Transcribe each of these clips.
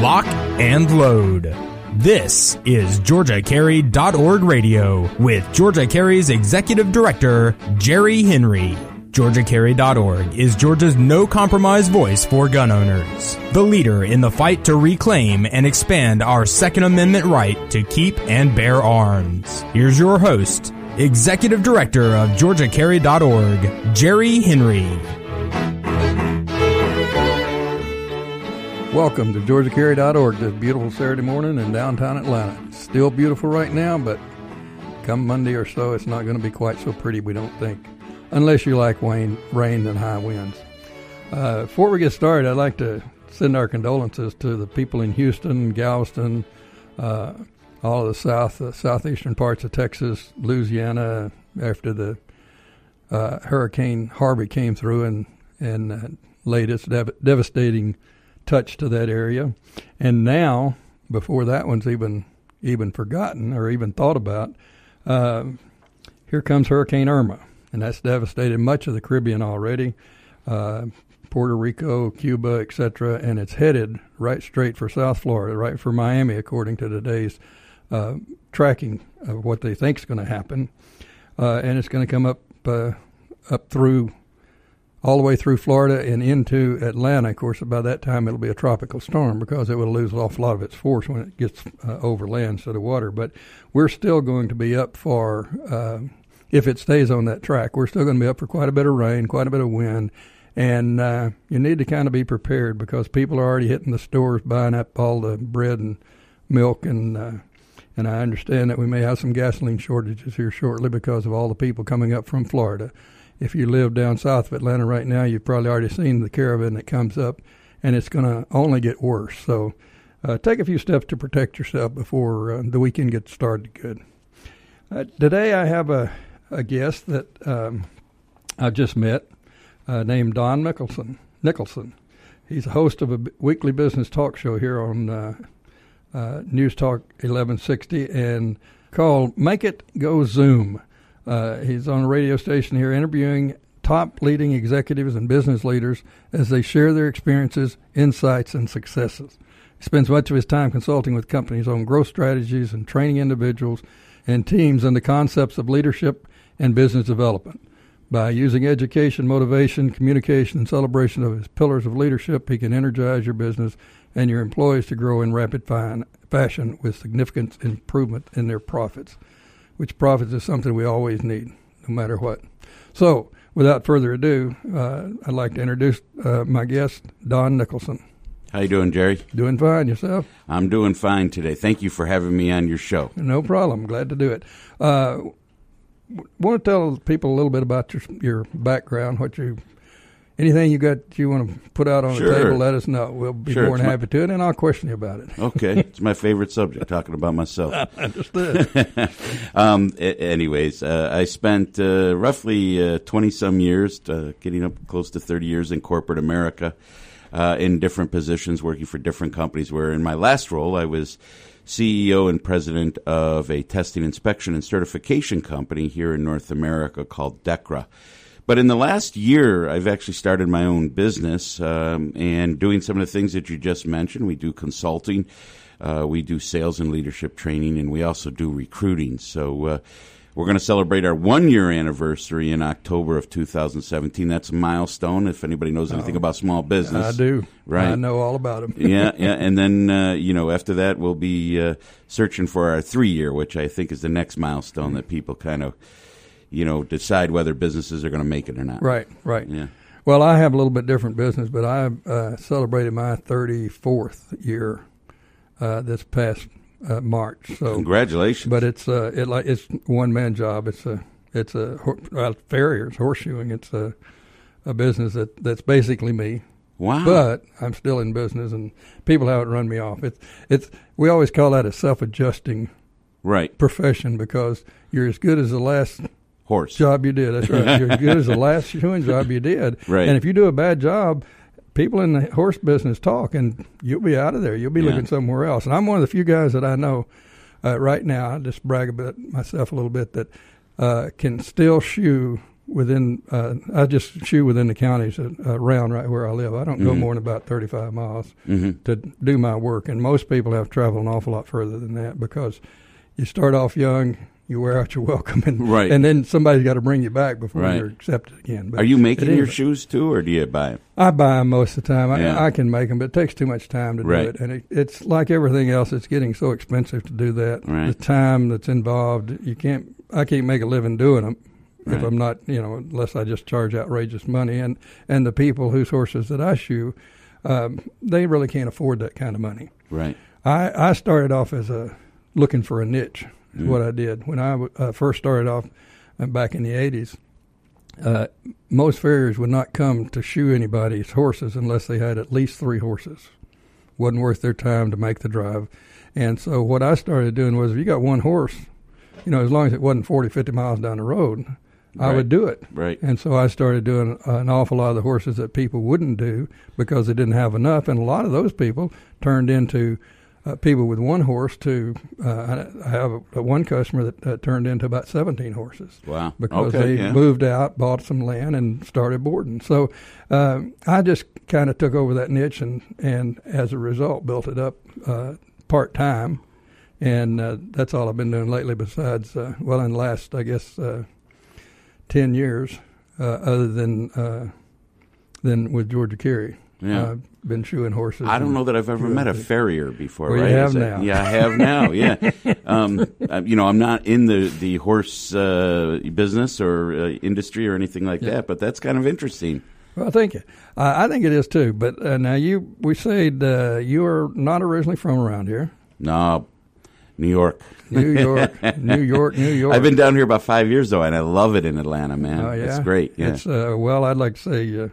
lock, and load. This is GeorgiaCarry.org Radio with Georgia Carry's Executive Director, Jerry Henry. GeorgiaCarry.org is Georgia's no compromise voice for gun owners. The leader in the fight to reclaim and expand our Second Amendment right to keep and bear arms. Here's your host, Executive Director of GeorgiaCarry.org, Jerry Henry. Welcome to GeorgiaCarry.org this beautiful Saturday morning in downtown Atlanta. Still beautiful right now, but come Monday or so, it's not going to be quite so pretty, we don't think, unless you like rain, rain and high winds. Uh, before we get started, I'd like to send our condolences to the people in Houston, Galveston, uh, all of the south, uh, southeastern parts of Texas, Louisiana, after the uh, Hurricane Harvey came through and and uh, laid its dev- devastating touch to that area. And now, before that one's even even forgotten or even thought about, uh, here comes Hurricane Irma, and that's devastated much of the Caribbean already. Uh, Puerto Rico, Cuba, etc., and it's headed right straight for South Florida, right for Miami, according to today's uh, tracking of what they think is going to happen. Uh, and it's going to come up uh, up through all the way through Florida and into Atlanta. Of course, by that time it'll be a tropical storm because it will lose an awful lot of its force when it gets uh, over land instead of water. But we're still going to be up for, uh, if it stays on that track, we're still going to be up for quite a bit of rain, quite a bit of wind. And uh, you need to kind of be prepared because people are already hitting the stores buying up all the bread and milk and uh, and I understand that we may have some gasoline shortages here shortly because of all the people coming up from Florida if you live down south of Atlanta right now, you've probably already seen the caravan that comes up, and it's going to only get worse. So uh, take a few steps to protect yourself before uh, the weekend gets started good. Uh, today I have a, a guest that um, I just met uh, named Don Nicholson. Nicholson. He's a host of a b- weekly business talk show here on uh, uh, News Talk 1160 and called Make It Go Zoom. Uh, he's on a radio station here interviewing top leading executives and business leaders as they share their experiences, insights, and successes. He spends much of his time consulting with companies on growth strategies and training individuals and teams in the concepts of leadership and business development. By using education, motivation, communication, and celebration of his pillars of leadership, he can energize your business and your employees to grow in rapid fine fashion with significant improvement in their profits which profits is something we always need, no matter what. So, without further ado, uh, I'd like to introduce uh, my guest, Don Nicholson. How you doing, Jerry? Doing fine. Yourself? I'm doing fine today. Thank you for having me on your show. No problem. Glad to do it. Uh, want to tell people a little bit about your your background, what you anything you got you want to put out on sure. the table, let us know. We'll be sure. more than happy my, to it, and I'll question you about it. okay, it's my favorite subject, talking about myself. Understood. um, anyways, uh, I spent uh, roughly twenty uh, some years, uh, getting up close to thirty years in corporate America, uh, in different positions, working for different companies. Where in my last role, I was. CEO and president of a testing, inspection, and certification company here in North America called DEKRA. But in the last year, I've actually started my own business um, and doing some of the things that you just mentioned. We do consulting, uh, we do sales and leadership training, and we also do recruiting. So uh, we're going to celebrate our one year anniversary in October of 2017. That's a milestone. If anybody knows anything oh, about small business, I do. Right, I know all about them. yeah, yeah. And then uh, you know after that, we'll be uh, searching for our three year, which I think is the next milestone that people kind of you know, decide whether businesses are going to make it or not. Right, right. Yeah. Well, I have a little bit different business, but I uh, celebrated my 34th year uh, this past uh, March. So congratulations! But it's uh, it like it's one man job. It's a it's a well, farriers horseshoeing. It's a a business that that's basically me. Wow! But I'm still in business, and people haven't run me off. It's it's we always call that a self adjusting right profession because you're as good as the last horse job you did. That's right. You're as good as the last shoeing job you did. Right. And if you do a bad job, people in the horse business talk, and you'll be out of there. You'll be yeah. looking somewhere else. And I'm one of the few guys that I know uh, right now. I just brag about myself a little bit that uh, can still shoe within. Uh, I just shoe within the counties uh, around right where I live. I don't go Mhm. more than about 35 miles hmm to do my work, and most people have traveled an awful lot further than that because you start off young, you wear out your welcome, and Right. and then somebody's got to bring you back before Right. you're accepted again. But Are you making your shoes too, or do you buy them? I buy them most of the time. I, Yeah. I can make them, but it takes too much time to Right. do it. And it, it's like everything else; it's getting so expensive to do that. Right. The time that's involved, you can't. I can't make a living doing them if I'm not, you know, unless I just charge outrageous money. And and the people whose horses that I shoe, um, they really can't afford that kind of money. Right. I, I started off as a looking for a niche. Mm. what I did when I w- uh, first started off uh, back in the '80s. Uh, most farriers would not come to shoe anybody's horses unless they had at least three horses. wasn't worth their time to make the drive, and so what I started doing was, if you got one horse, you know, as long as it wasn't 40, 50 miles down the road, I would do it. Right. And so I started doing an awful lot of the horses that people wouldn't do because they didn't have enough. And a lot of those people turned into uh, people with one horse to, uh, I have a, a one customer that uh, turned into about 17 horses Wow. because okay. they yeah. moved out, bought some land, and started boarding. So uh, I just kind of took over that niche and, and as a result built it up uh, part time. And uh, that's all I've been doing lately, besides, uh, well, in the last, I guess, uh, 10 years, uh, other than uh, than with Georgia Carry. Yeah. Been shoeing horses. I don't know that I've ever met a farrier before. Well, you right? have that- now. Yeah, I have now. Yeah, um, uh, you know, I'm not in the the horse uh, business or uh, industry or anything like Yeah. that, but that's kind of interesting. Well, thank you. Uh, I think it is too. But uh, now you, we said uh, you are not originally from around here. No, New York. New York, New York, New York. I've been down here about five years though, and I love it in Atlanta, man. Oh yeah, it's great. Yeah, It's uh, well, I'd like to say, uh,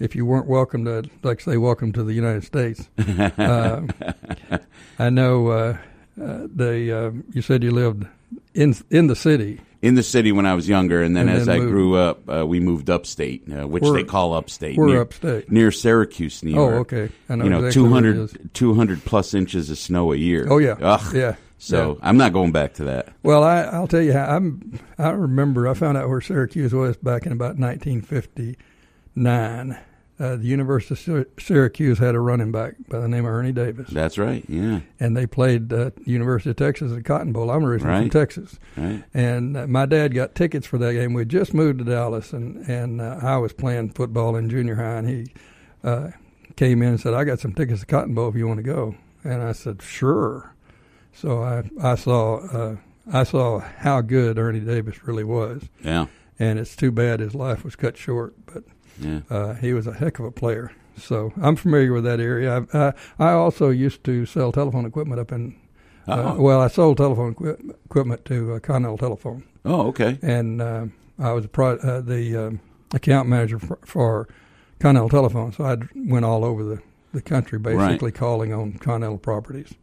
if you weren't welcome to, like say, welcome to the United States. uh, I know uh, uh, the. Uh, you said you lived in in the city. in the city when I was younger, and then And as then I moved. grew up, uh, we moved upstate, uh, which We're- they call upstate. We're near, upstate. near Syracuse, New Oh, okay. I know you know, exactly 200, is. 200 plus inches of snow a year. Oh yeah, Ugh. yeah. So yeah. I'm not going back to that. Well, I, I'll tell you how I'm. I remember I found out where Syracuse was back in about 1959. Uh, the University of Syr- Syracuse had a running back by the name of Ernie Davis, That's right. Yeah. and they played uh, University of Texas at Cotton Bowl. I'm originally Right. from Texas, Right. and uh, my dad got tickets for that game. We just moved to Dallas, and and uh, I was playing football in junior high, and he uh, came in and said, "I got some tickets to Cotton Bowl if you want to go." And I said, "Sure." So I I saw uh, I saw how good Ernie Davis really was, Yeah. and it's too bad his life was cut short, but Yeah. uh, he was a heck of a player. So I'm familiar with that area. I, I, I also used to sell telephone equipment up in. Uh, Oh. well, I sold telephone equi- equipment to uh, Continental Telephone, Oh, okay. and uh, I was pro, uh, the um, account manager for, for Continental Telephone. So I went all over the, the country, basically calling on Continental properties.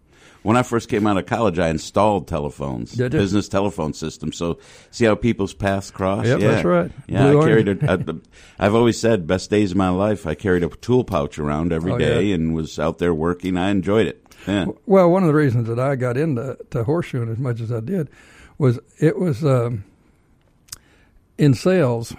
When I first came out of college, I installed telephones, business telephone systems. So see how people's paths cross. Yep, yeah. that's right. Yeah, Blue I carried orange. a, a. I've always said best days of my life. I carried a tool pouch around every Oh, day yeah. and was out there working. I enjoyed it. Yeah. Well, one of the reasons that I got into to horseshoeing as much as I did was it was um, in sales.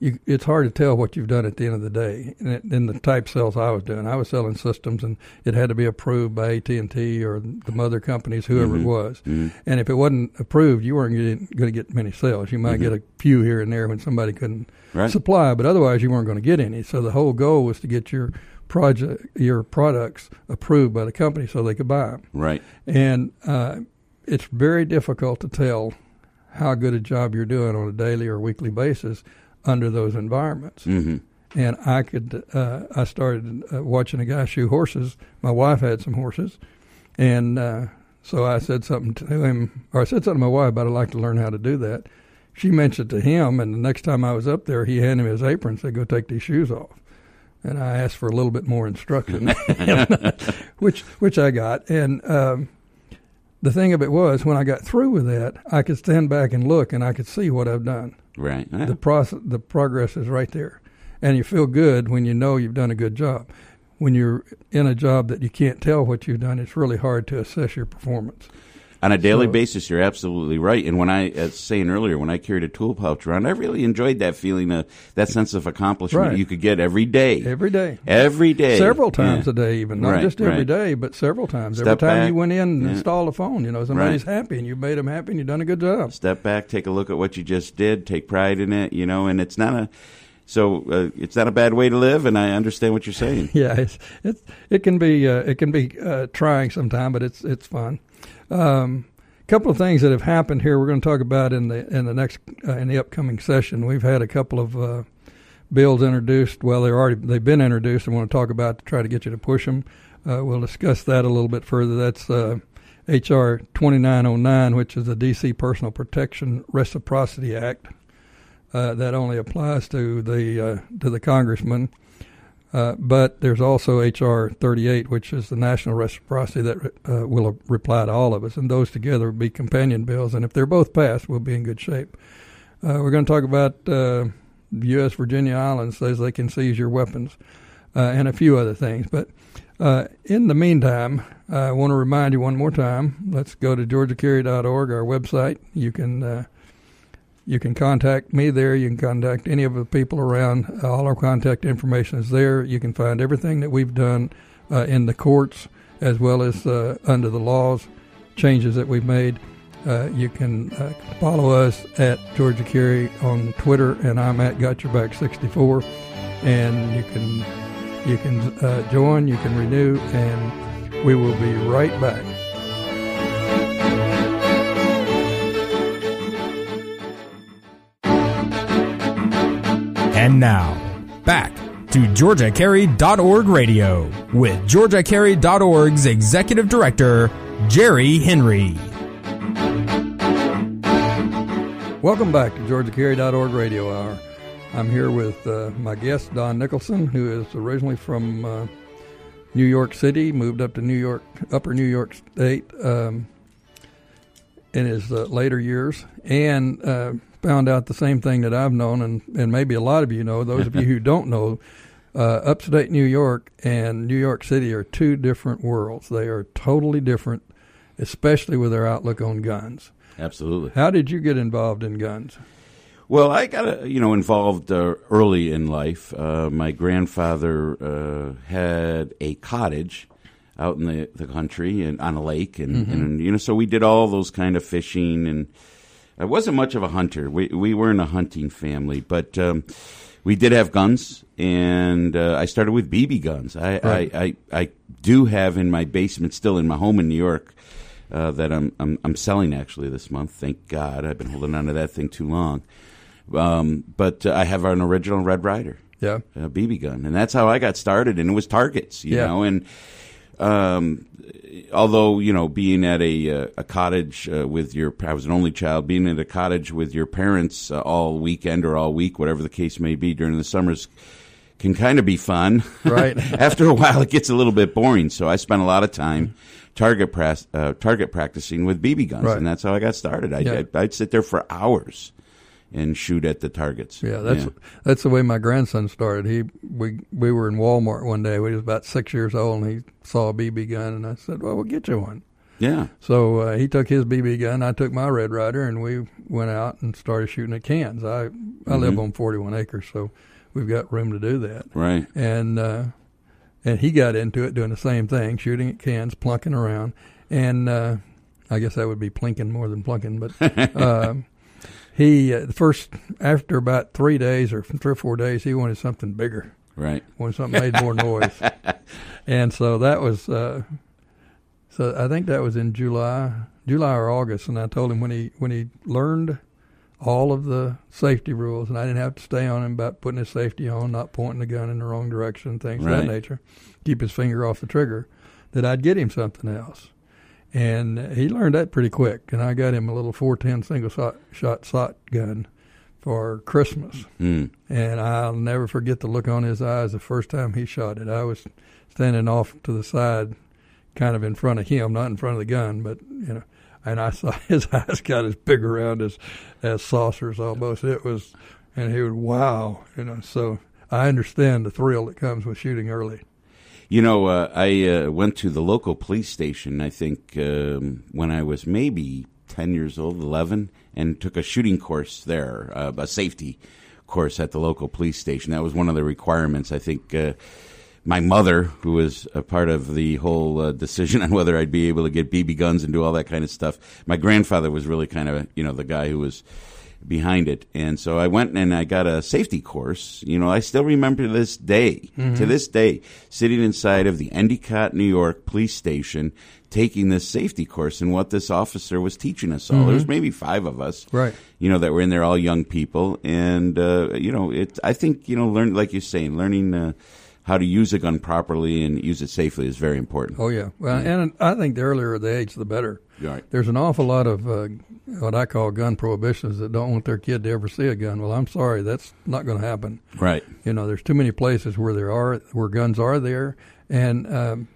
You, it's hard to tell what you've done at the end of the day. And in the type sales I was doing, I was selling systems, and it had to be approved by AT and T or the mother companies, whoever Mhm. it was. Mhm. And if it wasn't approved, you weren't going to get many sales. You might Mhm. get a few here and there when somebody couldn't Right. supply, but otherwise you weren't going to get any. So the whole goal was to get your project, your products approved by the company so they could buy them. Right. And uh, it's very difficult to tell how good a job you're doing on a daily or weekly basis under those environments. hmm And I could, uh, I started uh, watching a guy shoe horses. My wife had some horses, and uh, so I said something to him, or I said something to my wife about I'd like to learn how to do that. She mentioned to him, and the next time I was up there, he handed me his apron and said, "Go take these shoes off." And I asked for a little bit more instruction, which which I got. And um, the thing of it was, when I got through with that, I could stand back and look, and I could see what I've done Right. Yeah. the process, the progress is right there, and you feel good when you know you've done a good job. When you're in a job that you can't tell what you've done, it's really hard to assess your performance. On a daily basis, you're absolutely right. And when I, as saying earlier, when I carried a tool pouch around, I really enjoyed that feeling, of, that sense of accomplishment Right. you could get every day. Every day. Every day. Several times Yeah. a day, even not Right, just every right. day, but several times. Step every time back. you went in and Yeah. installed a phone, you know somebody's happy, and you made them happy, and you've done a good job. Step back, take a look at what you just did, take pride in it, you know, and it's not a, so uh, it's not a bad way to live, and I understand what you're saying. Yeah, it's, it's it can be uh, it can be uh, trying sometimes, but it's it's fun. Um, couple of things that have happened here. We're going to talk about in the in the next uh, in the upcoming session. We've had a couple of uh, bills introduced. Well, they're already they've been introduced. I want to talk about to try to get you to push them. Uh, we'll discuss that a little bit further. That's uh, HR 2909, which is the DC Personal Protection Reciprocity Act. Uh, that only applies to the uh, to the congressman. Uh, but there's also HR 38, which is the national reciprocity that uh, will reply to all of us, and those together will be companion bills. And if they're both passed, we'll be in good shape. Uh, we're going to talk about uh, U.S. Virginia Islands says they can seize your weapons, uh, and a few other things. But uh, in the meantime, I want to remind you one more time. Let's go to georgiacarry.org, our website. You can uh, you can contact me there. You can contact any of the people around. All our contact information is there. You can find everything that we've done uh, in the courts as well as uh, under the laws, changes that we've made. Uh, you can uh, follow us at Georgia Carry on Twitter, and I'm at Got Your Back 64. And you can you can uh, join, you can renew, and we will be right back. And now, back to GeorgiaCarry.org radio with GeorgiaCarry.org's Executive Director, Jerry Henry. Welcome back to GeorgiaCarry.org Radio Hour. I'm here with uh, my guest, Don Nicholson, who is originally from uh, New York City, moved up to New York, Upper New York State um, in his uh, later years, and uh, found out the same thing that I've known, and, and maybe a lot of you know. Those of you who don't know, uh, upstate New York and New York City are two different worlds. They are totally different, especially with their outlook on guns. Absolutely. How did you get involved in guns? Well, I got uh, you know involved uh, early in life. Uh, my grandfather uh, had a cottage out in the, the country and on a lake, and, and you know, so we did all those kind of fishing. And I wasn't much of a hunter. We we weren't a hunting family, but um, we did have guns, and uh, I started with BB guns. I, Right. I, I I do have in my basement, still in my home in New York. Uh, that I'm, I'm I'm selling actually this month. Thank God, I've been holding on to that thing too long. Um, but uh, I have an original Red Ryder Yeah. a BB gun, and that's how I got started. And it was targets, you Yeah. know. And um, although you know, being at a uh, a cottage uh, with your, I was an only child. Being at a cottage with your parents uh, all weekend or all week, whatever the case may be, during the summers. Can kind of be fun, Right. After a while, it gets a little bit boring. So I spent a lot of time target pras- uh, target practicing with BB guns, Right. and that's how I got started. I, Yeah. I'd, I'd sit there for hours and shoot at the targets. Yeah, that's that's the way my grandson started. He we we were in Walmart one day. He was about six years old, and he saw a BB gun, and I said, "Well, we'll get you one." yeah. So uh, he took his BB gun, I took my Red Ryder, and we went out and started shooting at cans. I I live on 41 acres, so we've got room to do that. Right. And uh, and he got into it doing the same thing, shooting at cans, plunking around, and uh, I guess that would be plinking more than plunking, but. he uh, the first after about three days or three or four days, he wanted something bigger. Right. wanted something made more noise. And so that was, uh, so I think that was in July, July or August. And I told him when he when he learned all of the safety rules, and I didn't have to stay on him about putting his safety on, not pointing the gun in the wrong direction, things of that nature, keep his finger off the trigger, that I'd get him something else. And he learned that pretty quick. And I got him a little 410 single shot, shot shot gun for Christmas. Mm. And I'll never forget the look on his eyes the first time he shot it. I was standing off to the side, kind of in front of him, not in front of the gun, but you know. And I saw his eyes got as big around as as saucers almost. It was, and he would wow, you know. So I understand the thrill that comes with shooting early. You know, uh, I uh, went to the local police station, I think, um, when I was maybe 10 years old, 11, and took a shooting course there, uh, a safety course at the local police station. That was one of the requirements. I think uh, my mother, who was a part of the whole uh, decision on whether I'd be able to get BB guns and do all that kind of stuff, my grandfather was really kind of, you know, the guy who was behind it. And so I went and I got a safety course. You know, I still remember this day, Mm-hmm. to this day, sitting inside of the Endicott, New York police station, taking this safety course and what this officer was teaching us all. There was maybe five of us, Mm-hmm. Right. You know, that were in there, all young people, and uh, you know, it. I think you know, learn like you're saying, learning. Uh, how to use a gun properly and use it safely is very important. Oh yeah, well, and I think the earlier the age, the better. Right. There's an awful lot of uh, what I call gun prohibitionists that don't want their kid to ever see a gun. Well, I'm sorry, that's not going to happen. Right. You know, there's too many places where there are where guns are there, and um,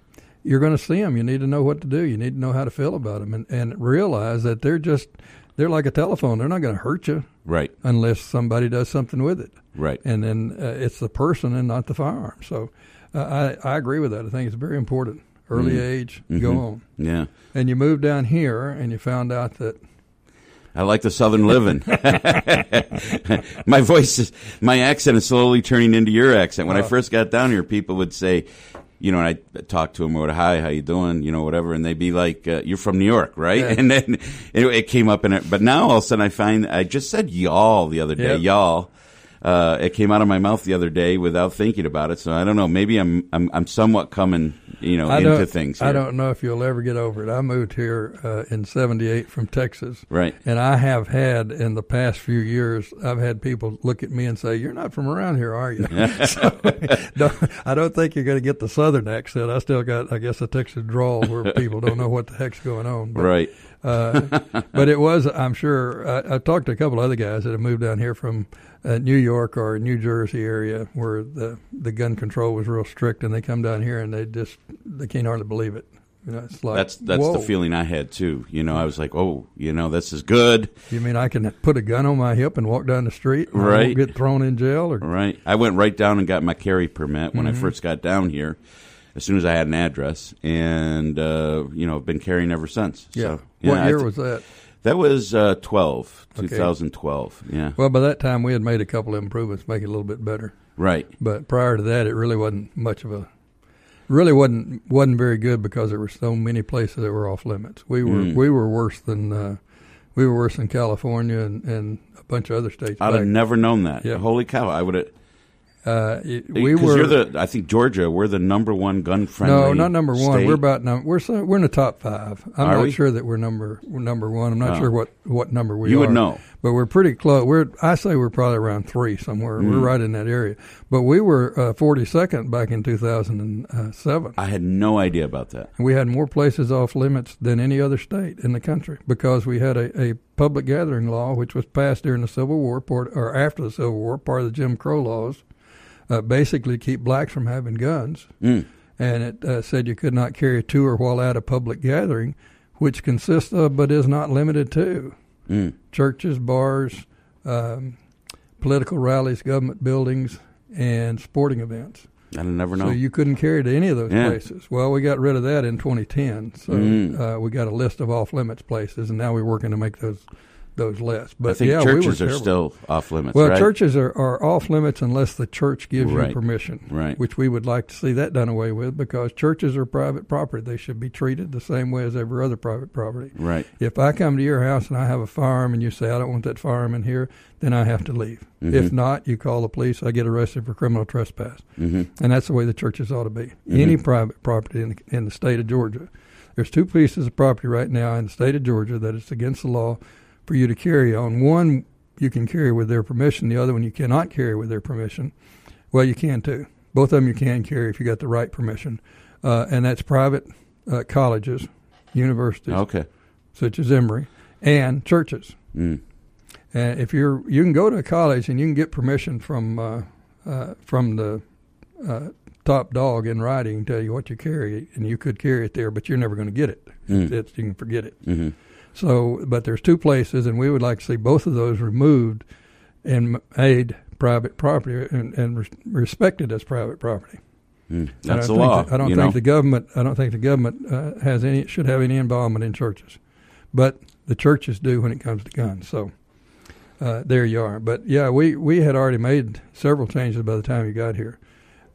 you're going to see them. You need to know what to do. You need to know how to feel about them, and, and realize that they're just they're like a telephone. They're not going to hurt you Right. unless somebody does something with it. Right. And then uh, it's the person and not the firearm. So uh, I I agree with that. I think it's very important. Early Mm. age, go Mhm. on. Yeah. And you moved down here, and you found out that I like the southern living. my voice is, my accent is slowly turning into your accent. When I Oh. first got down here, people would say, you know, and I talk to them or hi, how you doing, you know, whatever, and they'd be like, uh, "You're from New York, right?" Yeah. And then it, it came up in it, but now all of a sudden I find I just said y'all the other day, Yep. y'all. Uh, it came out of my mouth the other day without thinking about it, so I don't know. Maybe I'm I'm, I'm somewhat coming, you know, I into things. I don't know if you'll ever get over it. I moved here uh, in '78 from Texas, Right. and I have had in the past few years, I've had people look at me and say, "You're not from around here, are you?" so, don't, I don't think you're going to get the Southern accent. I still got, I guess, a Texas drawl where people don't know what the heck's going on. But, Right. uh, but it was, I'm sure. I, I talked to a couple other guys that have moved down here from uh, New York or New Jersey area where the the gun control was real strict, and they come down here and they just they can't hardly believe it. You know, it's like That's that's whoa. the feeling I had too. You know, I was like, oh, you know, this is good. You mean I can put a gun on my hip and walk down the street, and Right. get thrown in jail, or Right. I went right down and got my carry permit when Mm-hmm. I first got down here, as soon as I had an address, and uh, you know, I've been carrying ever since. yeah. So, yeah, what I year th- was that? That? Was uh, twelve, Okay. 2012. Yeah. Well, by that time we had made a couple of improvements, make it a little bit better. Right. But prior to that, it really wasn't much of a, really wasn't wasn't very good because there were so many places that were off limits. We were Mm. we were worse than uh, we were worse than California and, and a bunch of other states. I'd have never known that. Yeah. Holy cow! I would have. Uh, it- we were the. I think Georgia. We're the number one gun friendly. no, not number one. state. We're about num- we're so, we're in the top five. I'm Are not we? sure that we're number we're number one. I'm not Oh. sure what, what number we You are. would know. but we're pretty close. We're I say we're probably around three somewhere. Mm. We're right in that area. But we were uh, 42nd back in 2007. I had no idea about that. We had more places off limits than any other state in the country because we had a, a public gathering law which was passed during the Civil War part, or after the Civil War, part of the Jim Crow laws, uh, basically keep blacks from having guns. Mm. And it uh, said you could not carry to or while at a public gathering, which consists of but is not limited to Mm. churches, bars, um, political rallies, government buildings, and sporting events. I'd never know. So you couldn't carry to any of those Yeah. places. Well, we got rid of that in 2010. So Mm. uh, we got a list of off limits places, and now we're working to make those those lists. But I think yeah, we were churches are still off limits. Well, right? churches are, are off limits unless the church gives Right. you permission, Right. which we would like to see that done away with because churches are private property. They should be treated the same way as every other private property. Right. If I come to your house and I have a firearm and you say, I don't want that firearm in here, then I have to leave. Mhm. If not, you call the police, I get arrested for criminal trespass. hmm And that's the way the churches ought to be. Mhm. Any private property in the, in the state of Georgia. There's two pieces of property right now in the state of Georgia that it's against the law for you to carry on. One you can carry with their permission, the other one you cannot carry with their permission. Well, you can too. Both of them you can carry if you got the right permission. Uh, and that's private uh, colleges, universities, Okay. such as Emory, and churches. Mm. And if you're, you can go to a college and you can get permission from uh, uh, from the uh, top dog in writing tell you what you carry, and you could carry it there, but you're never going to get it. Mm. It's, you can forget it. hmm So, but there's two places, and we would like to see both of those removed and made private property and, and res- respected as private property. Mm, I that's the don't think law. the- I don't think know? the government. I don't think the government uh, has any should have any involvement in churches, but the churches do when it comes to guns. So uh, there you are. But yeah, we we had already made several changes by the time you got here,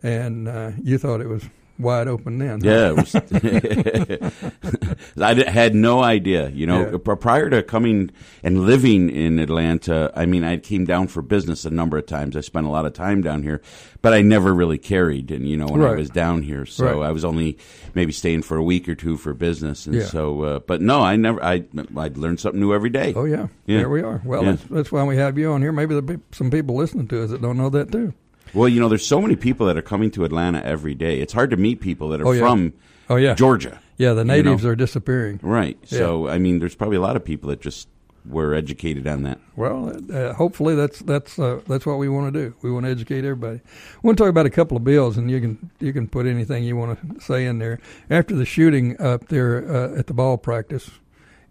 and uh, you thought it was wide open then. Yeah, was. I had no idea. You know, Yeah. Prior to coming and living in Atlanta, I mean, I came down for business a number of times. I spent a lot of time down here, but I never really carried. And you know, when I was down here, so Right. I was only maybe staying for a week or two for business. And Yeah. so, uh, but no, I never. I I'd learn something new every day. Oh yeah, Yeah. there we are. Well, Yeah. that's, that's why we have you on here. Maybe there'll be some people listening to us that don't know that too. Well, you know, there's so many people that are coming to Atlanta every day. It's hard to meet people that are Oh, yeah. from Oh yeah, Georgia. yeah. The you natives know. are disappearing. Right. So, I mean, there's probably a lot of people that just were educated on that. Well, uh, hopefully that's that's uh, that's what we want to do. We want to educate everybody. We want to talk about a couple of bills, and you can you can put anything you want to say in there. After the shooting up there uh, at the ball practice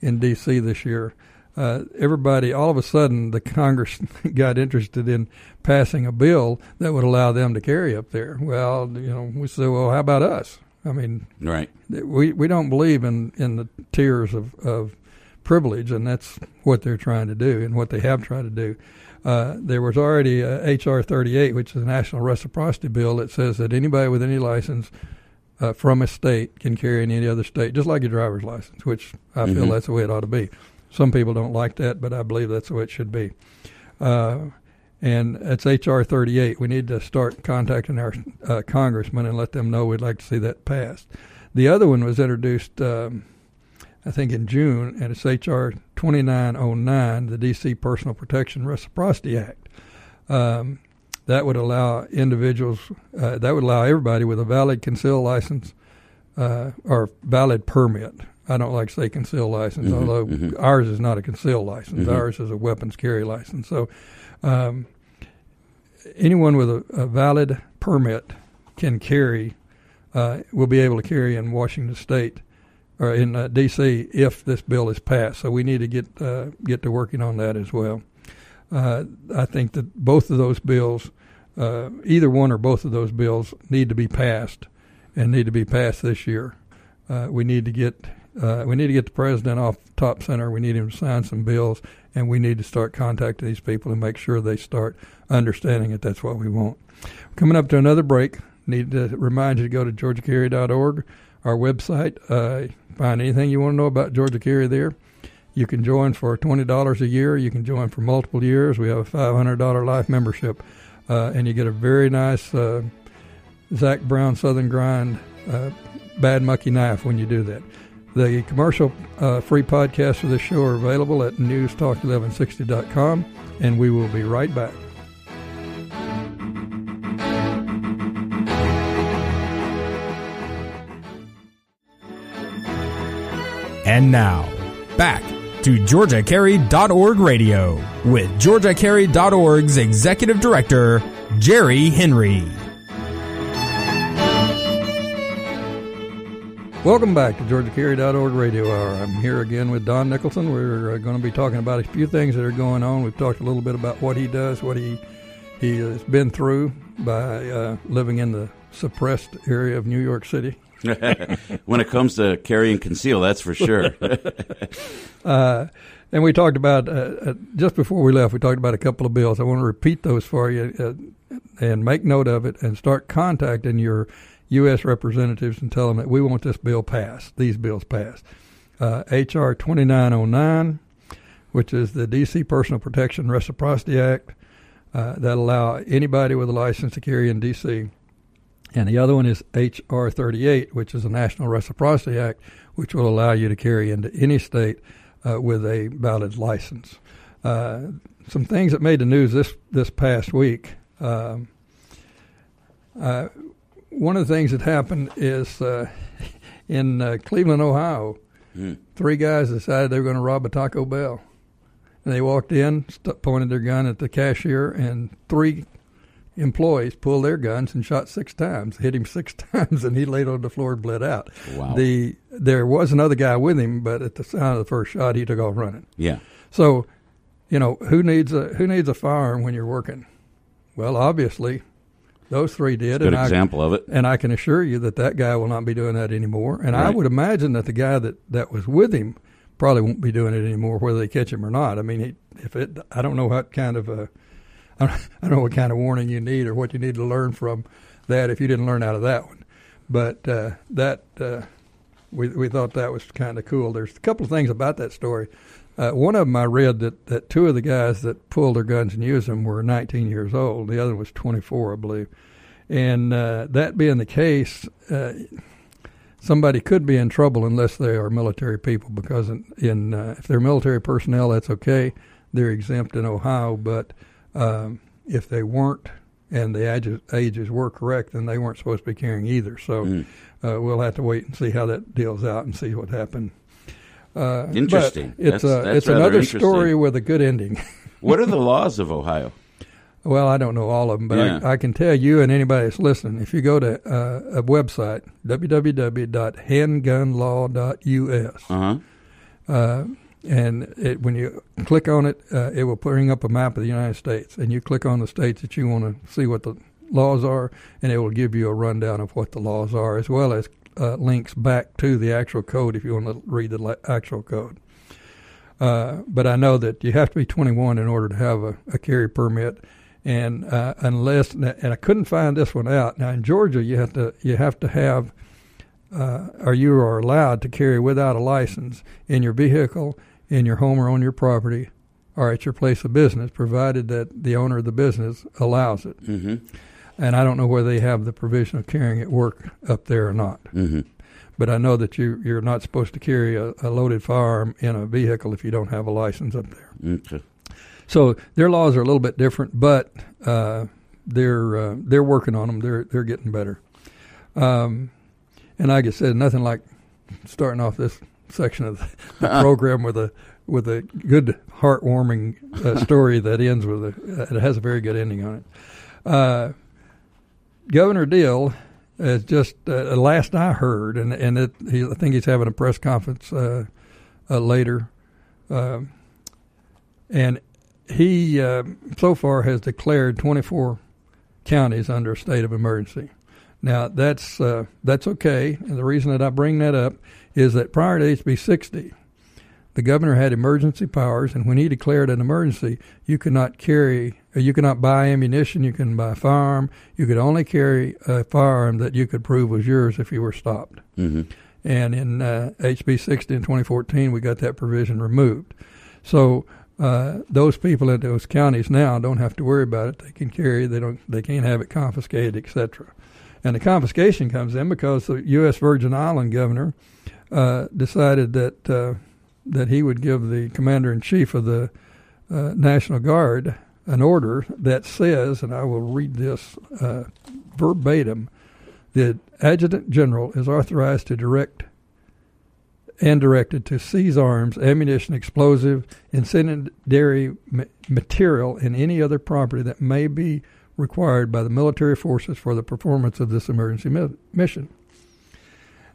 in D.C. this year, uh, everybody all of a sudden the Congress got interested in passing a bill that would allow them to carry up there. Well, you know, we said, well, how about us? I mean, Right. we we don't believe in in the tiers of of privilege, and that's what they're trying to do and what they have tried to do. Uh, there was already HR 38, which is a national reciprocity bill that says that anybody with any license uh, from a state can carry in any other state, just like your driver's license, which I feel Mhm. that's the way it ought to be. Some people don't like that, but I believe that's the way it should be. Uh, and it's HR 38. We need to start contacting our uh, congressmen and let them know we'd like to see that passed. The other one was introduced, um, I think, in June, and it's HR 2909, the D.C. Personal Protection Reciprocity Act. Um, that would allow individuals, uh, that would allow everybody with a valid conceal license uh, or valid permit. I don't like to say conceal license, Mhm, although mhm. ours is not a conceal license. Mhm. Ours is a weapons carry license. So, um, anyone with a, a valid permit can carry, uh, will be able to carry in Washington State or in uh, D.C. if this bill is passed. So we need to get uh, get to working on that as well. Uh, I think that both of those bills, uh, either one or both of those bills, need to be passed and need to be passed this year. Uh, we need to get uh, we need to get the president off top center. We need him to sign some bills, and we need to start contacting these people and make sure they start understanding that that's what we want. Coming up to another break. Need to remind you to go to georgiacarry.org, our website. Uh, find anything you want to know about Georgia Carry there. You can join for twenty dollars a year. You can join for multiple years. We have a five hundred dollar life membership, uh, and you get a very nice uh, Zac Brown Southern Grind uh, Bad Monkey knife when you do that. The commercial uh, free podcasts for this show are available at newstalk1160.com, and we will be right back. And now, back to GeorgiaCarry.org radio with GeorgiaCarry.org's Executive Director, Jerry Henry. Welcome back to GeorgiaCarry.org Radio Hour. I'm here again with Don Nicholson. We're uh, going to be talking about a few things that are going on. We've talked a little bit about what he does, what he he has been through by uh, living in the suppressed area of New York City. when it comes to carry and conceal, that's for sure. Uh, and we talked about uh, uh, just before we left. We talked about a couple of bills. I want to repeat those for you uh, and make note of it, and start contacting your U.S. representatives and tell them that we want this bill passed. These bills passed. Uh, H.R. twenty nine oh nine, which is the D.C. Personal Protection Reciprocity Act, uh, that allow anybody with a license to carry in D.C. And the other one is H.R. 38, which is the National Reciprocity Act, which will allow you to carry into any state uh, with a valid license. Uh, some things that made the news this this past week. Um, uh, one of the things that happened is uh, in uh, Cleveland, Ohio, Hmm. three guys decided they were going to rob a Taco Bell. And they walked in, st- pointed their gun at the cashier, and three employees pulled their guns and shot six times, hit him six times, and he laid on the floor and bled out. Wow. The there was another guy with him, but at the sound of the first shot, he took off running. yeah. So, you know, who needs a who needs a firearm when you're working? Well, obviously, Those three did. Good and example I, of it. And I can assure you that that guy will not be doing that anymore. And I would imagine that the guy that, that was with him probably won't be doing it anymore, whether they catch him or not. I mean, he, if it, I don't know what kind of a, I don't, I don't know what kind of warning you need or what you need to learn from that if you didn't learn out of that one. But uh, that uh, we we thought that was kind of cool. There's a couple of things about that story. Uh, one of them I read that, that two of the guys that pulled their guns and used them were 19 years old. The other was 24, I believe. And uh, that being the case, uh, somebody could be in trouble unless they are military people. Because in, in uh, if they're military personnel, that's okay; they're exempt in Ohio. But um, if they weren't and the ages, ages were correct, then they weren't supposed to be carrying either. So Mm. uh, we'll have to wait and see how that deals out and see what happened. Uh, Interesting. It's That's- uh, that's it's another story with a good ending. What are the laws of Ohio? Well, I don't know all of them, but Yeah. I, I can tell you and anybody that's listening, if you go to uh, a website, www.handgunlaw.us, Uh huh. uh, and it, when you click on it, uh, it will bring up a map of the United States, and you click on the states that you want to see what the laws are, and it will give you a rundown of what the laws are, as well as uh, links back to the actual code if you want to read the actual code. Uh, but I know that you have to be 21 in order to have a, a carry permit, and uh, unless and I couldn't find this one out. Now in Georgia, you have to you have to have uh, or you are allowed to carry without a license in your vehicle, in your home or on your property, or at your place of business, provided that the owner of the business allows it. Mm-hmm. And I don't know whether they have the provision of carrying at work up there or not. Mm-hmm. But I know that you you're not supposed to carry a, a loaded firearm in a vehicle if you don't have a license up there. Okay. So their laws are a little bit different, but uh, they're uh, they're working on them. They're they're getting better. Um, and like I said, nothing like starting off this section of the, the program with a with a good heartwarming uh, story that ends with a it has a very good ending on it. Uh, Governor Deal is just uh, last I heard, and and it, he, I think he's having a press conference uh, uh, later, um, and he uh, so far has declared 24 counties under a state of emergency. Now that's uh, that's okay, and the reason that I bring that up is that prior to HB 60, the governor had emergency powers, and when he declared an emergency, you could not carry, uh, you cannot buy ammunition, you couldn't buy a firearm, you could only carry a firearm that you could prove was yours if you were stopped. Mm-hmm. And in uh, HB 60 in 2014, we got that provision removed. So uh, those people in those counties now don't have to worry about it. They can carry. They don't. They can't have it confiscated, etc. And the confiscation comes in because the U.S. Virgin Island governor uh, decided that uh, that he would give the commander in chief of the uh, National Guard an order that says, and I will read this uh, verbatim: the adjutant general is authorized to direct and directed to seize arms, ammunition, explosive, incendiary material, and any other property that may be required by the military forces for the performance of this emergency mi- mission.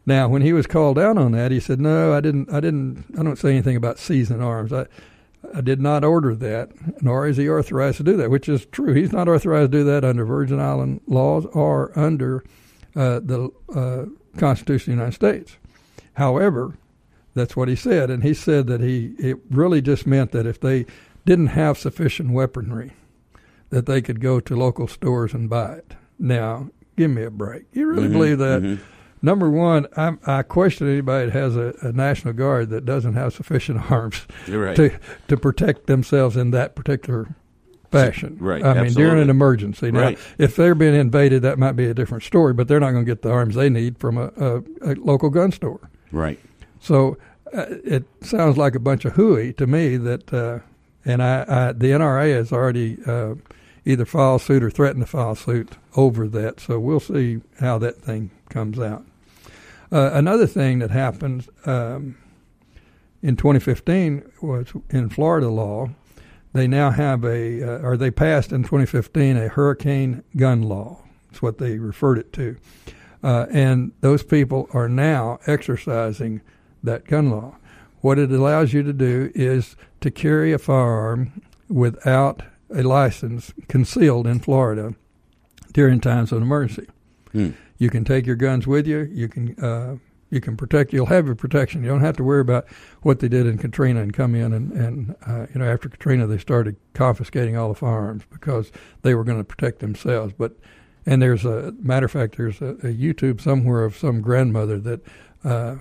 Now, when he was called out on that, he said, "No, I didn't. I didn't. I don't say anything about seizing arms. I, I did not order that, nor is he authorized to do that, which is true. He's not authorized to do that under Virgin Island laws or under uh, the uh, Constitution of the United States. However, that's what he said, and he said that he it really just meant that if they didn't have sufficient weaponry, that they could go to local stores and buy it. Now, give me a break. You really Mhm, believe that? mhm. Number one, I, I question anybody that has a, a National Guard that doesn't have sufficient arms right. to to protect themselves in that particular fashion. Right, I mean, during an emergency. Now, Right. if they're being invaded, that might be a different story. But they're not going to get the arms they need from a, a, a local gun store. Right. So uh, it sounds like a bunch of hooey to me that, uh, and I, I the NRA has already uh, either filed suit or threatened to file suit over that. So we'll see how that thing comes out. Uh, another thing that happened um, in 2015 was in Florida law. They now have a, uh, or they passed in 2015 a hurricane gun law. That's what they referred it to. Uh, and those people are now exercising that gun law. What it allows you to do is to carry a firearm without a license concealed in Florida during times of emergency. Hmm. You can take your guns with you. You can uh, you can protect. You'll have your protection. You don't have to worry about what they did in Katrina and come in and and uh, you know after Katrina they started confiscating all the firearms because they were going to protect themselves. But and there's a matter of fact, there's a, a YouTube somewhere of some grandmother that uh,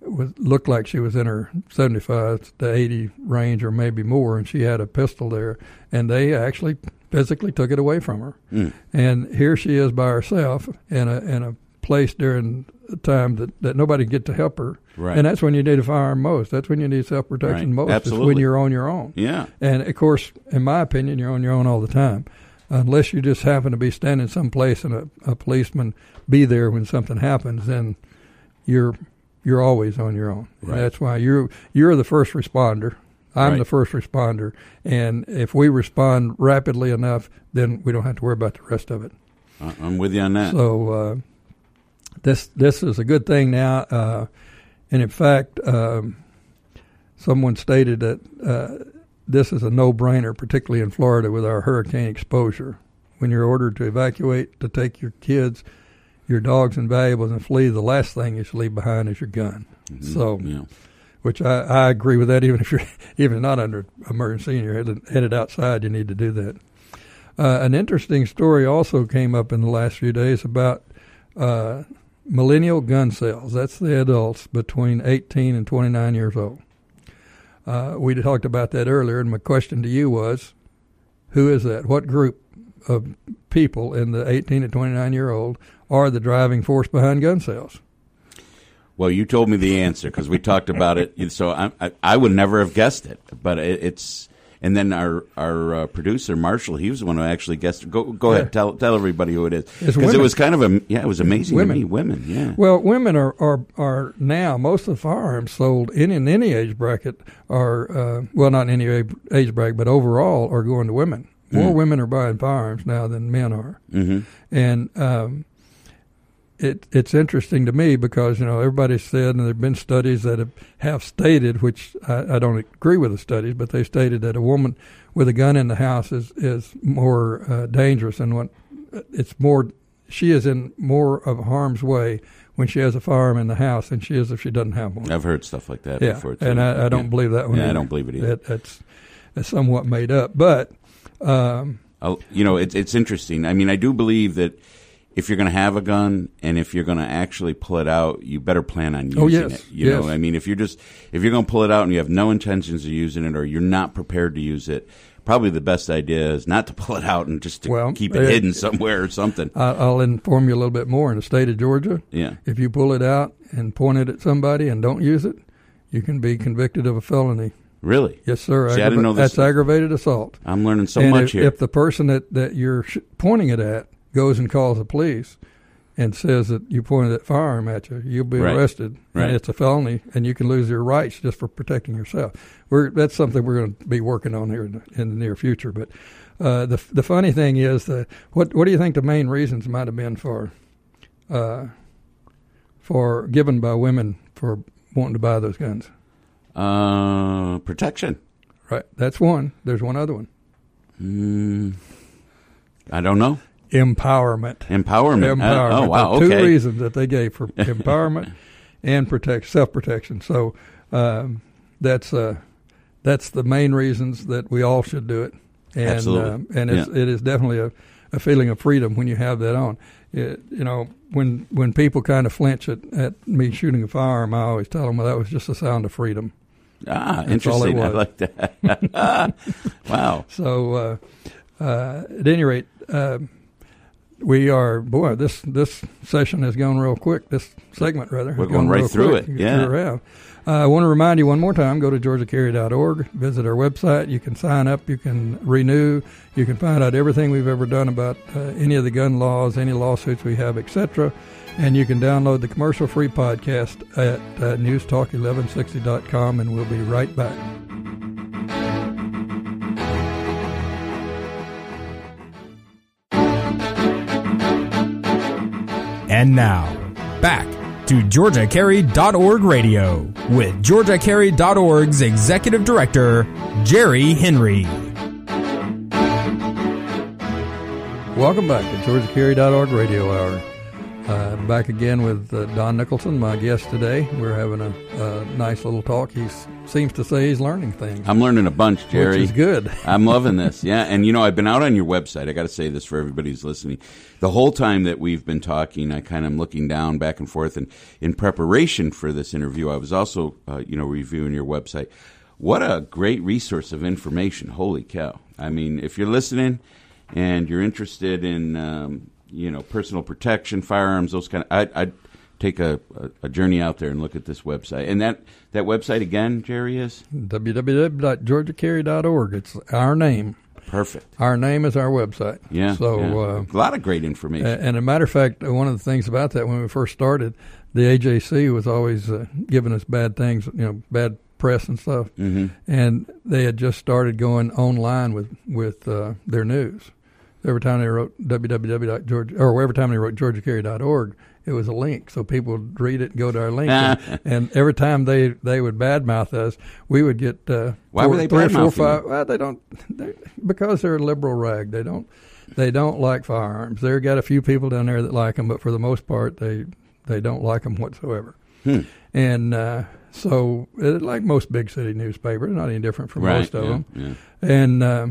was looked like she was in her 75 to 80 range or maybe more, and she had a pistol there, and they actually physically took it away from her. Mm. And here she is by herself in a in a place during a time that, that nobody get to help her. Right. And that's when you need a firearm most. That's when you need self protection right. most. Absolutely. It's when you're on your own. Yeah. And of course, in my opinion, you're on your own all the time. Unless you just happen to be standing someplace and a, a policeman be there when something happens, then you're you're always on your own. Right. That's why you're you're the first responder. I'm Right. the first responder, and if we respond rapidly enough, then we don't have to worry about the rest of it. I- I'm with you on that. So uh, this this is a good thing now, uh, and in fact, um, someone stated that uh, this is a no-brainer, particularly in Florida with our hurricane exposure. When you're ordered to evacuate to take your kids, your dogs, and valuables and flee, the last thing you should leave behind is your gun. So, yeah. Which I, I agree with that. Even if you're even not under emergency and you're headed, headed outside, you need to do that. Uh, an interesting story also came up in the last few days about uh, millennial gun sales. That's the adults between 18 and 29 years old. Uh, we talked about that earlier, and my question to you was, who is that? What group of people in the 18 to 29 year old are the driving force behind gun sales? Well, you told me the answer because we talked about it. So I, I, I would never have guessed it, but it, it's. And then our our uh, producer Marshall, he was the one who actually guessed. Go go Yeah. ahead, tell tell everybody who it is because it was kind of a yeah, it was amazing Women. to me. Women, yeah. Well, women are, are, are now most of the firearms sold in, in any age bracket are uh, well not in any age bracket, but overall are going to women. More women are buying firearms now than men are, hmm and um, it it's interesting to me because you know everybody said and there've been studies that have, have stated, which I, I don't agree with the studies, but they stated that a woman with a gun in the house is is more uh, dangerous and what it's more she is in more of harm's way when she has a firearm in the house than she is if she doesn't have one. I've heard stuff like that yeah, before. Too. and I, I don't Yeah. believe that one. Yeah, I don't believe it either. That's that's somewhat made up, but um, you know, it's it's interesting. I mean, I do believe that if you're going to have a gun and if you're going to actually pull it out, you better plan on using Oh, yes, it. You yes. know, I mean, if you're just if you're going to pull it out and you have no intentions of using it or you're not prepared to use it, probably the best idea is not to pull it out and just to Well, keep it uh, hidden somewhere or something. I'll inform you a little bit more. In the state of Georgia, Yeah. if you pull it out and point it at somebody and don't use it, you can be convicted of a felony. Really? Yes, sir. See, I didn't know this. That's aggravated assault. I'm learning so and much if, here. if the person that, that you're sh- pointing it at goes and calls the police and says that you pointed that firearm at you, you'll be Right. arrested. Right. And it's a felony, and you can lose your rights just for protecting yourself. We're, that's something we're going to be working on here in the, in the near future. But uh, the the funny thing is, that what what do you think the main reasons might have been for uh, for given by women for wanting to buy those guns? uh, protection. Right, that's one. There's one other one. Mm, I don't know. Empowerment. Empowerment. Uh, empowerment. oh wow. Okay. Two reasons that they gave for empowerment and protect self protection. So um, that's uh, that's the main reasons that we all should do it. And Absolutely. um, and it's, it is definitely a, a feeling of freedom when you have that on. It, you know, when when people kind of flinch at, at me shooting a firearm, I always tell them, well, that was just a sound of freedom. Ah, That's interesting. I like that. wow. So, uh, uh, at any rate, uh, we are boy. This this session has gone real quick. This segment rather. We're going right through quick. it, yeah. sure. Uh, I want to remind you one more time. Go to georgiacarry.org. Visit our website. You can sign up. You can renew. You can find out everything we've ever done about uh, any of the gun laws, any lawsuits we have, etc. And you can download the commercial-free podcast at uh, newstalk1160.com. And we'll be right back. And now, back to GeorgiaCarry.org radio with GeorgiaCarry.org's Executive Director, Jerry Henry. Welcome back to GeorgiaCarry.org Radio Hour. Uh, back again with uh, Don Nicholson, my guest today. We're having a, a nice little talk. He seems to say he's learning things. I'm learning a bunch, Jerry. Which is good. I'm loving this. Yeah, and you know, I've been out on your website. I got to say this for everybody who's listening. The whole time that we've been talking, I kind of am looking down back and forth, and in preparation for this interview, I was also, uh, you know, reviewing your website. What a great resource of information! Holy cow! I mean, if you're listening and you're interested in um, you know personal protection, firearms, those kind of. I'd, I'd take a, a, journey out there and look at this website. And that that website again, Jerry is www.georgiacarry.org. It's our name. Perfect. Our name is our website. Yeah. So yeah. Uh, a lot of great information. And a matter of fact, one of the things about that when we first started, the AJC was always uh, giving us bad things, you know, bad press and stuff. Mm-hmm. And they had just started going online with with uh, their news every time they wrote www.georgia or every time they wrote georgiacarry.org, it was a link, so people would read it and go to our link. and, and, every time they they would badmouth us, we would get uh, why four, were they three, four, five. Well, they don't they, because they're a liberal rag. They don't they don't like firearms. They've got a few people down there that like them, but for the most part, they they don't like them whatsoever. Hmm. And uh, so, it, like most big city newspapers, not any different from right, most of yeah, them. Yeah. And uh,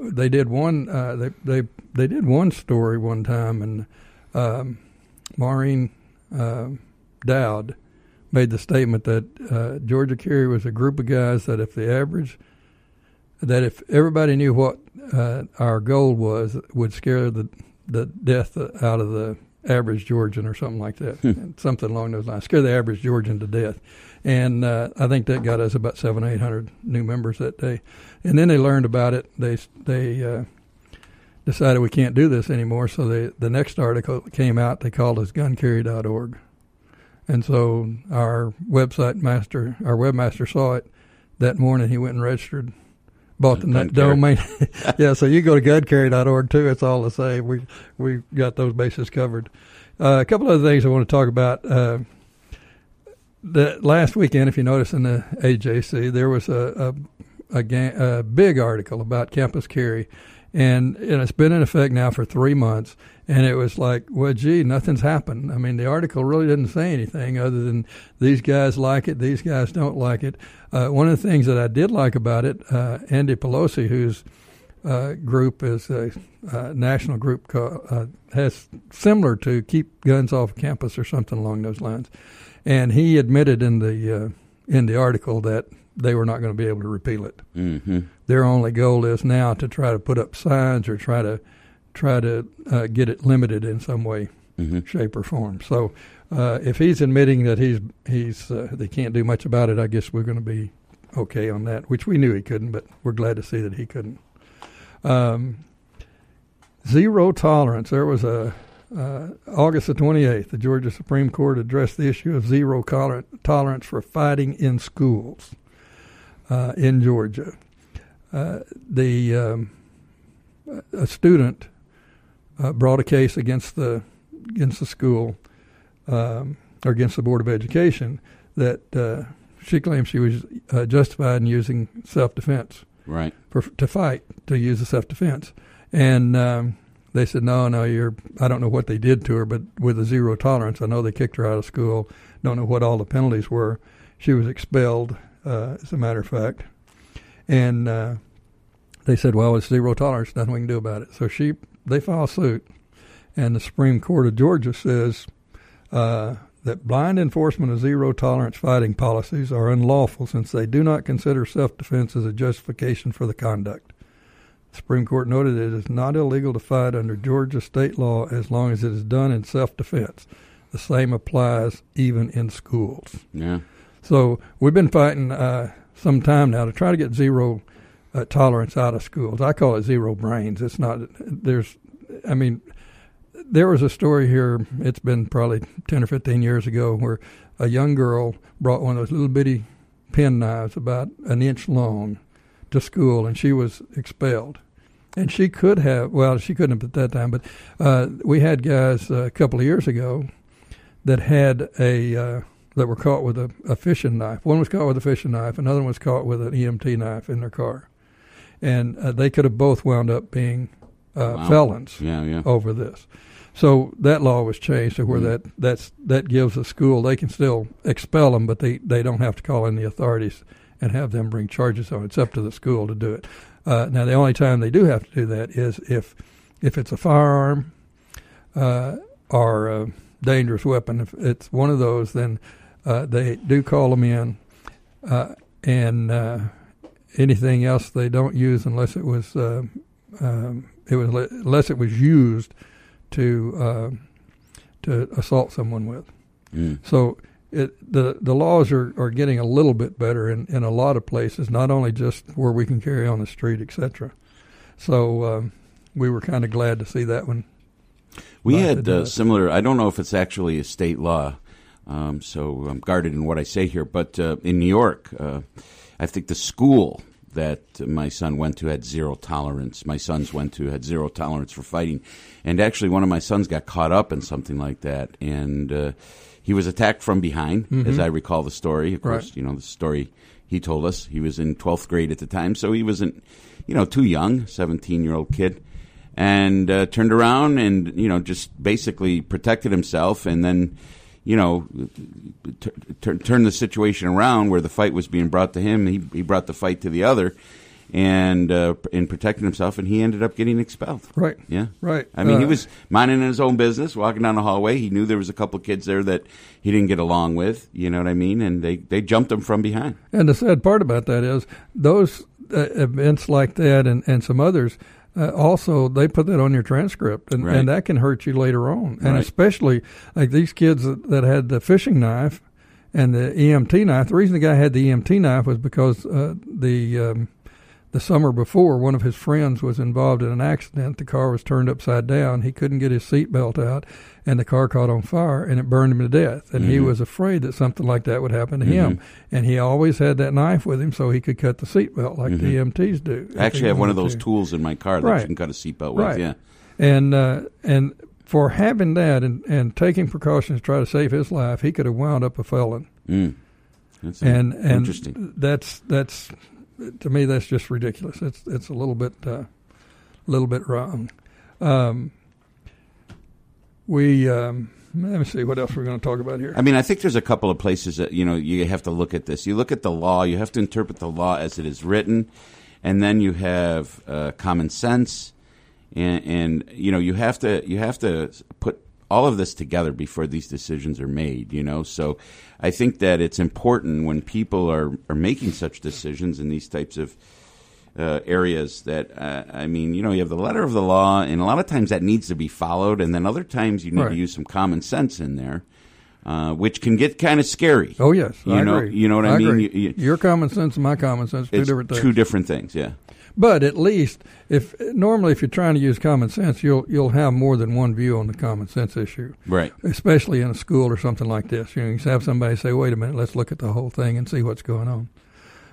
they did one. Uh, they they they did one story one time, and um, Maureen uh, Dowd made the statement that uh, Georgia Carry was a group of guys that if the average that if everybody knew what uh, our goal was, would scare the the death out of the average Georgian or something like that, hmm. something along those lines. Scare the average Georgian to death, and uh, I think that got us about seven, eight hundred new members that day. And then they learned about it. They they uh, decided we can't do this anymore. So they, the next article that came out, they called us guncarry.org. And so our website master, our webmaster saw it that morning. He went and registered, bought the net domain. yeah, so you go to guncarry.org too. It's all the same. We we got those bases covered. Uh, a couple other things I want to talk about. Uh, the last weekend, if you notice in the AJC, there was a, a, a, a big article about campus carry, and, and it's been in effect now for three months. And it was like, well, gee, nothing's happened. I mean, the article really didn't say anything other than these guys like it, these guys don't like it. Uh, one of the things that I did like about it, uh, Andy Pelosi, whose uh, group is a, national group, called, uh, has similar to Keep Guns Off Campus or something along those lines and he admitted in the uh, in the article that they were not going to be able to repeal it. Mm-hmm. Their only goal is now to try to put up signs or try to try to uh, get it limited in some way, mm-hmm. shape, or form. So, uh, if he's admitting that he's he's uh, they can't do much about it, I guess we're going to be okay on that. Which we knew he couldn't, but we're glad to see that he couldn't. Um, zero tolerance. There was a uh, August the 28th, the Georgia Supreme Court addressed the issue of zero tolerance for fighting in schools uh, in Georgia. Uh, the um, a student uh, brought a case against the against the school um, or against the Board of Education that uh, she claimed she was uh, justified in using self defense. Right. For, to fight to use the self defense, and um, they said, no, no, you're, I don't know what they did to her, but with a zero tolerance, I know they kicked her out of school. Don't know what all the penalties were. She was expelled, uh, as a matter of fact. And uh, they said, well, it's zero tolerance, nothing we can do about it. So she, they file suit. And the Supreme Court of Georgia says uh, that blind enforcement of zero tolerance fighting policies are unlawful since they do not consider self defense as a justification for the conduct. The Supreme Court noted it is not illegal to fight under Georgia state law as long as it is done in self defense. The same applies even in schools. Yeah. So we've been fighting uh, some time now to try to get zero uh, tolerance out of schools. I call it zero brains. It's not, there's, I mean, there was a story here, it's been probably 10 or 15 years ago, where a young girl brought one of those little bitty pen knives about an inch long to school and she was expelled and she could have. Well, she couldn't have at that time, but uh, we had guys uh, a couple of years ago that had a uh, that were caught with a, a fishing knife. One was caught with a fishing knife. Another one was caught with an EMT knife in their car, and uh, they could have both wound up being uh, Wow. felons Yeah, yeah. over this. So that law was changed to where Mm. that that's that gives the school they can still expel them, but they they don't have to call in the authorities and have them bring charges on. it. It's up to the school to do it. Uh, now the only time they do have to do that is if if it's a firearm uh, or a dangerous weapon. If it's one of those, then uh, they do call them in, uh, and uh, anything else they don't use unless it was uh, um, it was le- unless it was used to uh, to assault someone with. Mm. So it, the the laws are, are getting a little bit better in, in a lot of places, not only just where we can carry on the street, etc. So um, we were kind of glad to see that one. We had uh, similar. I don't know if it's actually a state law, um, so I'm guarded in what I say here. But uh, in New York, uh, I think the school that my son went to had zero tolerance. My sons went to had zero tolerance for fighting, and actually, one of my sons got caught up in something like that, and uh, he was attacked from behind, as I recall the story. Of course, Mm-hmm. Right. you know the story he told us. He was in 12th grade at the time, so he wasn't, you know, too young, 17 year old kid and uh, turned around and you know just basically protected himself and then you know t- t- turned the situation around where the fight was being brought to him he, he brought the fight to the other and uh, and protected himself and he ended up getting expelled Right. yeah Right. I mean, he Uh, was minding his own business, walking down the hallway. He knew there was a couple kids there that he didn't get along with. You know what I mean? And they, they jumped him from behind. And the sad part about that is those uh, events like that and, and some others, uh, also they put that on your transcript, and, Right. and that can hurt you later on. And Right. especially like these kids that, that had the fishing knife and the EMT knife. The reason the guy had the EMT knife was because uh, the um, the summer before, one of his friends was involved in an accident. The car was turned upside down. He couldn't get his seatbelt out, and the car caught on fire, and it burned him to death. And he Mhm. was afraid that something like that would happen to him. And he always had that knife with him so he could cut the seatbelt like the EMTs do. I actually have one of those to. tools in my car that Right. you can cut a seatbelt with. Right. Yeah. And uh, and for having that and, and taking precautions to try to save his life, he could have wound up a felon. Mm. That's and and interesting. That's that's to me that's just ridiculous. It's it's a little bit uh, little bit wrong. Um, we um, let me see what else we're going to talk about here. I mean, I think there's a couple of places that you know you have to look at this. You look at the law. You have to interpret the law as it is written, and then you have uh, common sense, and, and you know you have to you have to put all of this together before these decisions are made. You know, so I think that it's important when people are are making such decisions in these types of uh, areas that uh, I mean, you know, you have the letter of the law, and a lot of times that needs to be followed, and then other times you need Right. to use some common sense in there, uh, which can get kind of scary. oh yes, you I know, agree. you know what I, mean. agree. You- you- Your common sense and my common sense two it's different things. two different things. Yeah, But at least if normally if you're trying to use common sense, you'll you'll have more than one view on the common sense issue. right. especially in a school or something like this. You know, you have somebody say, "Wait a minute, let's look at the whole thing and see what's going on."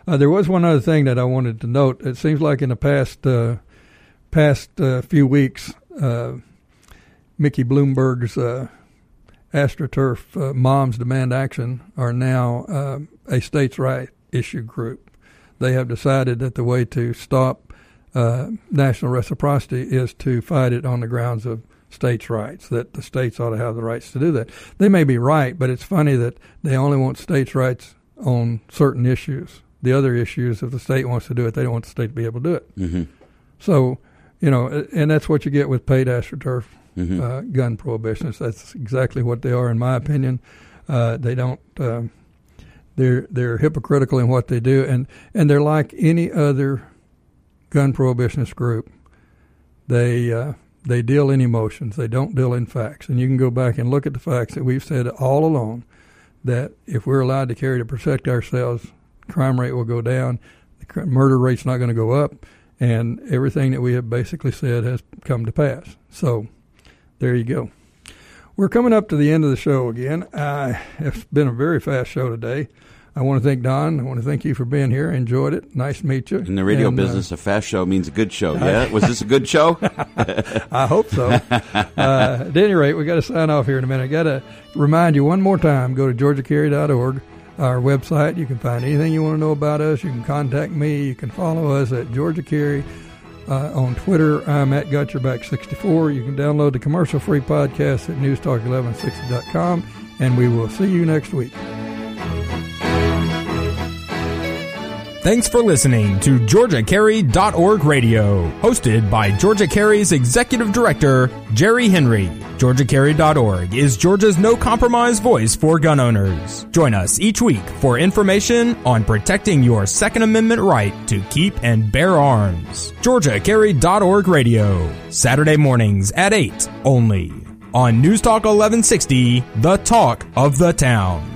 Uh, there was one other thing that I wanted to note. It seems like in the past uh, past uh, few weeks, uh, Mickey Bloomberg's uh, AstroTurf uh, Moms Demand Action are now a states' right issue group. They have decided that the way to stop uh, national reciprocity is to fight it on the grounds of states' rights, that the states ought to have the rights to do that. They may be right, but it's funny that they only want states' rights on certain issues. The other issues, if the state wants to do it, they don't want the state to be able to do it. hmm So, you know, and that's what you get with paid astroturf hmm uh, gun prohibitionists. That's exactly what they are, in my opinion. Uh, they don't. Uh, they're they're hypocritical in what they do, and and they're like any other gun prohibitionist group. They uh, they deal in emotions. They don't deal in facts. And you can go back and look at the facts that we've said all along that if we're allowed to carry to protect ourselves, crime rate will go down. The murder rate's not going to go up, and everything that we have basically said has come to pass. So there you go. We're coming up to the end of the show again. Uh, it's been a very fast show today. I want to thank Don. I want to thank you for being here. I enjoyed it. Nice to meet you. In the radio And, uh, business, a fast show means a good show. Yeah, was this a good show? I hope so. uh, at any rate, we got to sign off here in a minute. I got to remind you one more time. Go to georgiacarry.org, our website. You can find anything you want to know about us. You can contact me. You can follow us at Georgia Uh, on Twitter, I'm at GotYourBack64. You can download the commercial free podcast at newstalk1160.com, and we will see you next week. Thanks for listening to GeorgiaCarry.org Radio, hosted by Georgia Carry's Executive Director, Jerry Henry. GeorgiaCarry.org is Georgia's no compromise voice for gun owners. Join us each week for information on protecting your Second Amendment right to keep and bear arms. GeorgiaCarry.org Radio, Saturday mornings at 8 only on News Talk 1160, the talk of the town.